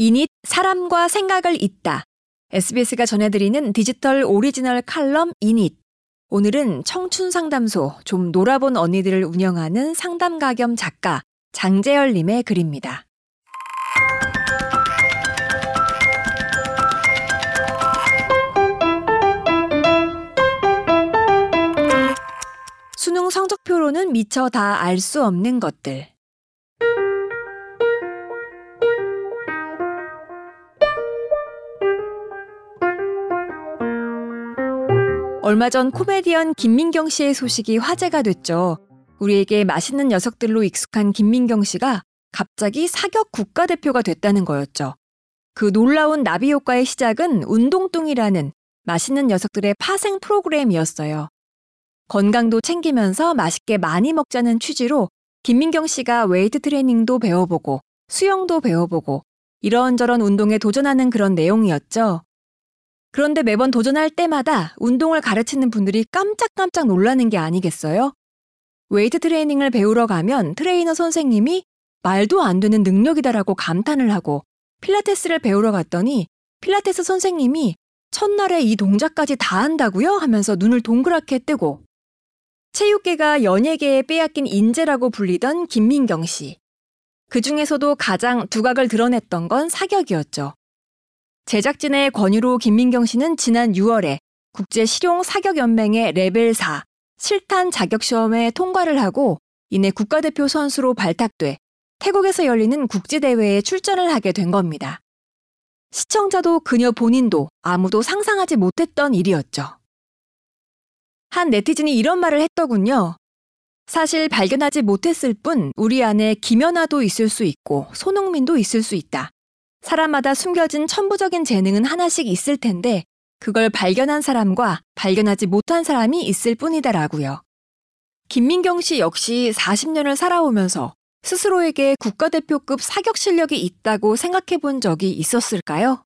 인잇 사람과 생각을 잇다. SBS가 전해드리는 디지털 오리지널 칼럼 인잇. 오늘은 청춘 상담소 좀 놀아본 언니들을 운영하는 상담가 겸 작가 장재열님의 글입니다. 수능 성적표로는 미처 다 알 수 없는 것들. 얼마 전 코미디언 김민경 씨의 소식이 화제가 됐죠. 우리에게 맛있는 녀석들로 익숙한 김민경 씨가 갑자기 사격 국가대표가 됐다는 거였죠. 그 놀라운 나비 효과의 시작은 운동뚱이라는 맛있는 녀석들의 파생 프로그램이었어요. 건강도 챙기면서 맛있게 많이 먹자는 취지로 김민경 씨가 웨이트 트레이닝도 배워보고 수영도 배워보고 이런저런 운동에 도전하는 그런 내용이었죠. 그런데 매번 도전할 때마다 운동을 가르치는 분들이 깜짝깜짝 놀라는 게 아니겠어요? 웨이트 트레이닝을 배우러 가면 트레이너 선생님이 말도 안 되는 능력이다라고 감탄을 하고 필라테스를 배우러 갔더니 필라테스 선생님이 첫날에 이 동작까지 다 한다고요? 하면서 눈을 동그랗게 뜨고 체육계가 연예계에 빼앗긴 인재라고 불리던 김민경 씨. 그 중에서도 가장 두각을 드러냈던 건 사격이었죠. 제작진의 권유로 김민경 씨는 지난 6월에 국제 실용 사격 연맹의 레벨 4 실탄 자격 시험에 통과를 하고 이내 국가대표 선수로 발탁돼 태국에서 열리는 국제 대회에 출전을 하게 된 겁니다. 시청자도 그녀 본인도 아무도 상상하지 못했던 일이었죠. 한 네티즌이 이런 말을 했더군요. 사실 발견하지 못했을 뿐 우리 안에 김연아도 있을 수 있고 손흥민도 있을 수 있다. 사람마다 숨겨진 천부적인 재능은 하나씩 있을 텐데 그걸 발견한 사람과 발견하지 못한 사람이 있을 뿐이다라고요. 김민경 씨 역시 40년을 살아오면서 스스로에게 국가대표급 사격 실력이 있다고 생각해 본 적이 있었을까요?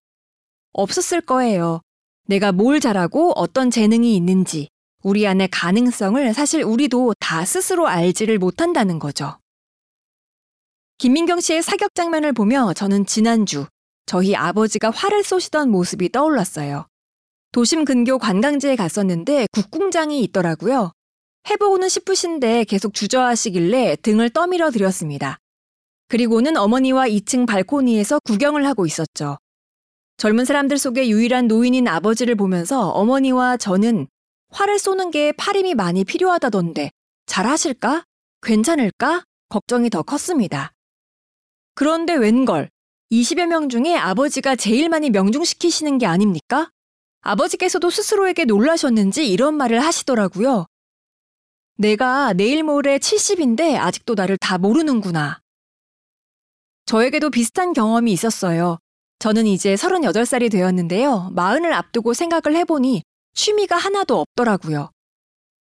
없었을 거예요. 내가 뭘 잘하고 어떤 재능이 있는지, 우리 안의 가능성을 사실 우리도 다 스스로 알지를 못한다는 거죠. 김민경 씨의 사격 장면을 보며 저는 지난주 저희 아버지가 활을 쏘시던 모습이 떠올랐어요. 도심 근교 관광지에 갔었는데 국궁장이 있더라고요. 해보고는 싶으신데 계속 주저하시길래 등을 떠밀어 드렸습니다. 그리고는 어머니와 2층 발코니에서 구경을 하고 있었죠. 젊은 사람들 속에 유일한 노인인 아버지를 보면서 어머니와 저는 활을 쏘는 게 팔힘이 많이 필요하다던데 잘 하실까? 괜찮을까? 걱정이 더 컸습니다. 그런데 웬걸 20여 명 중에 아버지가 제일 많이 명중시키시는 게 아닙니까? 아버지께서도 스스로에게 놀라셨는지 이런 말을 하시더라고요. 내가 내일 모레 70인데 아직도 나를 다 모르는구나. 저에게도 비슷한 경험이 있었어요. 저는 이제 38살이 되었는데요. 마흔을 앞두고 생각을 해보니 취미가 하나도 없더라고요.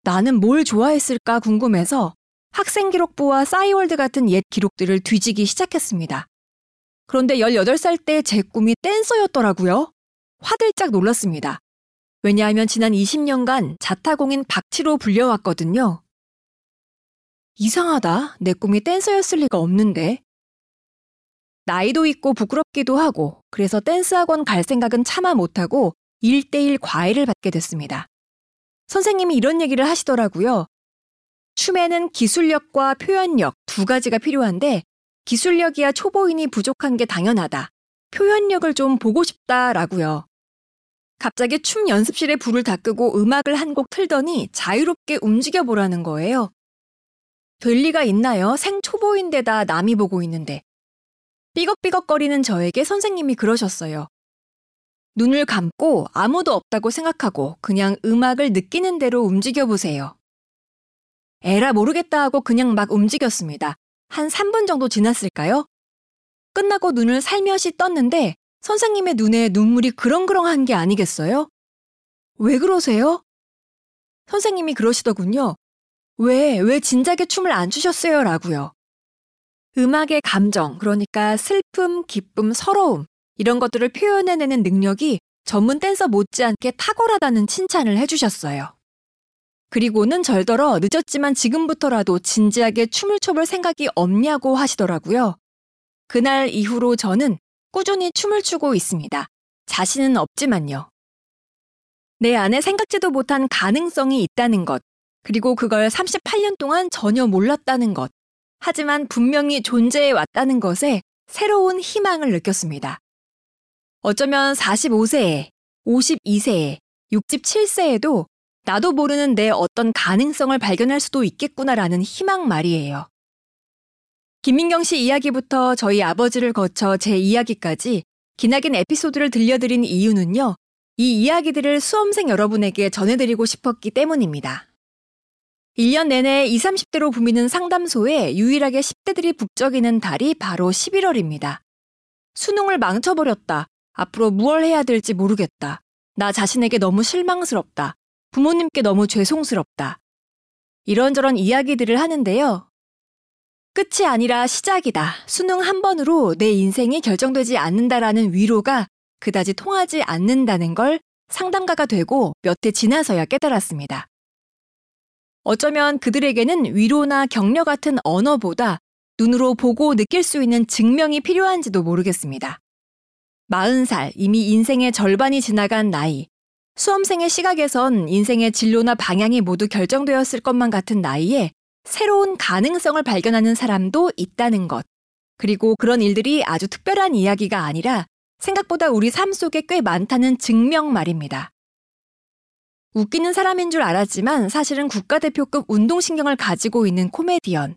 나는 뭘 좋아했을까 궁금해서 학생 기록부와 싸이월드 같은 옛 기록들을 뒤지기 시작했습니다. 그런데 18살 때 제 꿈이 댄서였더라고요. 화들짝 놀랐습니다. 왜냐하면 지난 20년간 자타공인 박치로 불려왔거든요. 이상하다. 내 꿈이 댄서였을 리가 없는데. 나이도 있고 부끄럽기도 하고 그래서 댄스 학원 갈 생각은 차마 못하고 1대1 과외를 받게 됐습니다. 선생님이 이런 얘기를 하시더라고요. 춤에는 기술력과 표현력 두 가지가 필요한데 기술력이야 초보인이 부족한 게 당연하다. 표현력을 좀 보고 싶다라고요. 갑자기 춤 연습실에 불을 다 끄고 음악을 한 곡 틀더니 자유롭게 움직여 보라는 거예요. 될 리가 있나요? 생 초보인데다 남이 보고 있는데. 삐걱삐걱거리는 저에게 선생님이 그러셨어요. 눈을 감고 아무도 없다고 생각하고 그냥 음악을 느끼는 대로 움직여 보세요. 에라 모르겠다 하고 그냥 막 움직였습니다. 한 3분 정도 지났을까요? 끝나고 눈을 살며시 떴는데 선생님의 눈에 눈물이 그렁그렁한 게 아니겠어요? 왜 그러세요? 선생님이 그러시더군요. 왜, 왜 진작에 춤을 안 추셨어요? 라고요. 음악의 감정, 그러니까 슬픔, 기쁨, 서러움, 이런 것들을 표현해내는 능력이 전문 댄서 못지않게 탁월하다는 칭찬을 해주셨어요. 그리고는 절더러 늦었지만 지금부터라도 진지하게 춤을 춰볼 생각이 없냐고 하시더라고요. 그날 이후로 저는 꾸준히 춤을 추고 있습니다. 자신은 없지만요. 내 안에 생각지도 못한 가능성이 있다는 것, 그리고 그걸 38년 동안 전혀 몰랐다는 것, 하지만 분명히 존재해 왔다는 것에 새로운 희망을 느꼈습니다. 어쩌면 45세에, 52세에, 67세에도 나도 모르는 내 어떤 가능성을 발견할 수도 있겠구나라는 희망 말이에요. 김민경 씨 이야기부터 저희 아버지를 거쳐 제 이야기까지 기나긴 에피소드를 들려드린 이유는요, 이 이야기들을 수험생 여러분에게 전해드리고 싶었기 때문입니다. 1년 내내 20, 30대로 부미는 상담소에 유일하게 10대들이 북적이는 달이 바로 11월입니다. 수능을 망쳐버렸다. 앞으로 무얼 해야 될지 모르겠다. 나 자신에게 너무 실망스럽다. 부모님께 너무 죄송스럽다. 이런저런 이야기들을 하는데요. 끝이 아니라 시작이다. 수능 한 번으로 내 인생이 결정되지 않는다라는 위로가 그다지 통하지 않는다는 걸 상담가가 되고 몇 해 지나서야 깨달았습니다. 어쩌면 그들에게는 위로나 격려 같은 언어보다 눈으로 보고 느낄 수 있는 증명이 필요한지도 모르겠습니다. 40살, 이미 인생의 절반이 지나간 나이, 수험생의 시각에선 인생의 진로나 방향이 모두 결정되었을 것만 같은 나이에 새로운 가능성을 발견하는 사람도 있다는 것. 그리고 그런 일들이 아주 특별한 이야기가 아니라 생각보다 우리 삶 속에 꽤 많다는 증명 말입니다. 웃기는 사람인 줄 알았지만 사실은 국가대표급 운동신경을 가지고 있는 코미디언.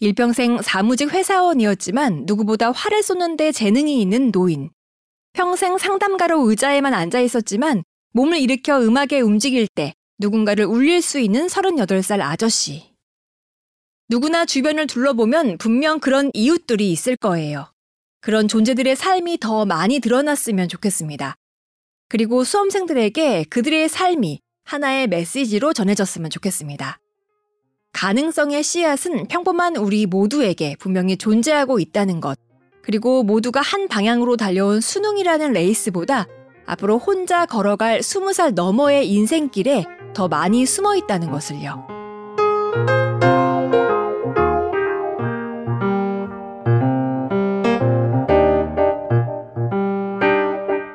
일평생 사무직 회사원이었지만 누구보다 화를 쏘는데 재능이 있는 노인. 평생 상담가로 의자에만 앉아 있었지만 몸을 일으켜 음악에 움직일 때 누군가를 울릴 수 있는 38살 아저씨. 누구나 주변을 둘러보면 분명 그런 이웃들이 있을 거예요. 그런 존재들의 삶이 더 많이 드러났으면 좋겠습니다. 그리고 수험생들에게 그들의 삶이 하나의 메시지로 전해졌으면 좋겠습니다. 가능성의 씨앗은 평범한 우리 모두에게 분명히 존재하고 있다는 것, 그리고 모두가 한 방향으로 달려온 수능이라는 레이스보다 앞으로 혼자 걸어갈 20살 너머의 인생길에 더 많이 숨어 있다는 것을요.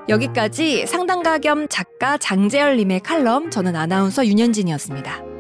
여기까지 상담가 겸 작가 장재열님의 칼럼 저는 아나운서 윤현진이었습니다.